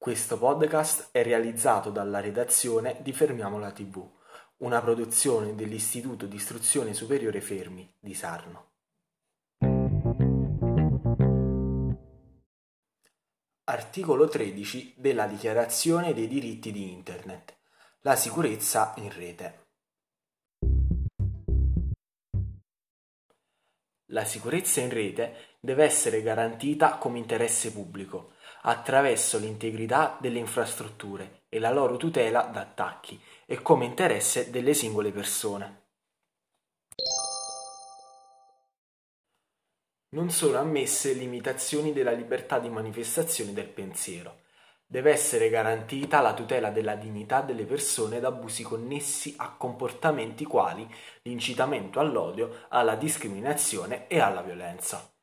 Questo podcast è realizzato dalla redazione di Fermiamola TV, una produzione dell'Istituto di Istruzione Superiore Fermi di Sarno. Articolo 13 della Dichiarazione dei diritti di Internet. La sicurezza in rete. La sicurezza in rete deve essere garantita come interesse pubblico attraverso l'integrità delle infrastrutture e la loro tutela da attacchi e come interesse delle singole persone. Non sono ammesse limitazioni della libertà di manifestazione del pensiero. Deve essere garantita la tutela della dignità delle persone da abusi connessi a comportamenti quali l'incitamento all'odio, alla discriminazione e alla violenza.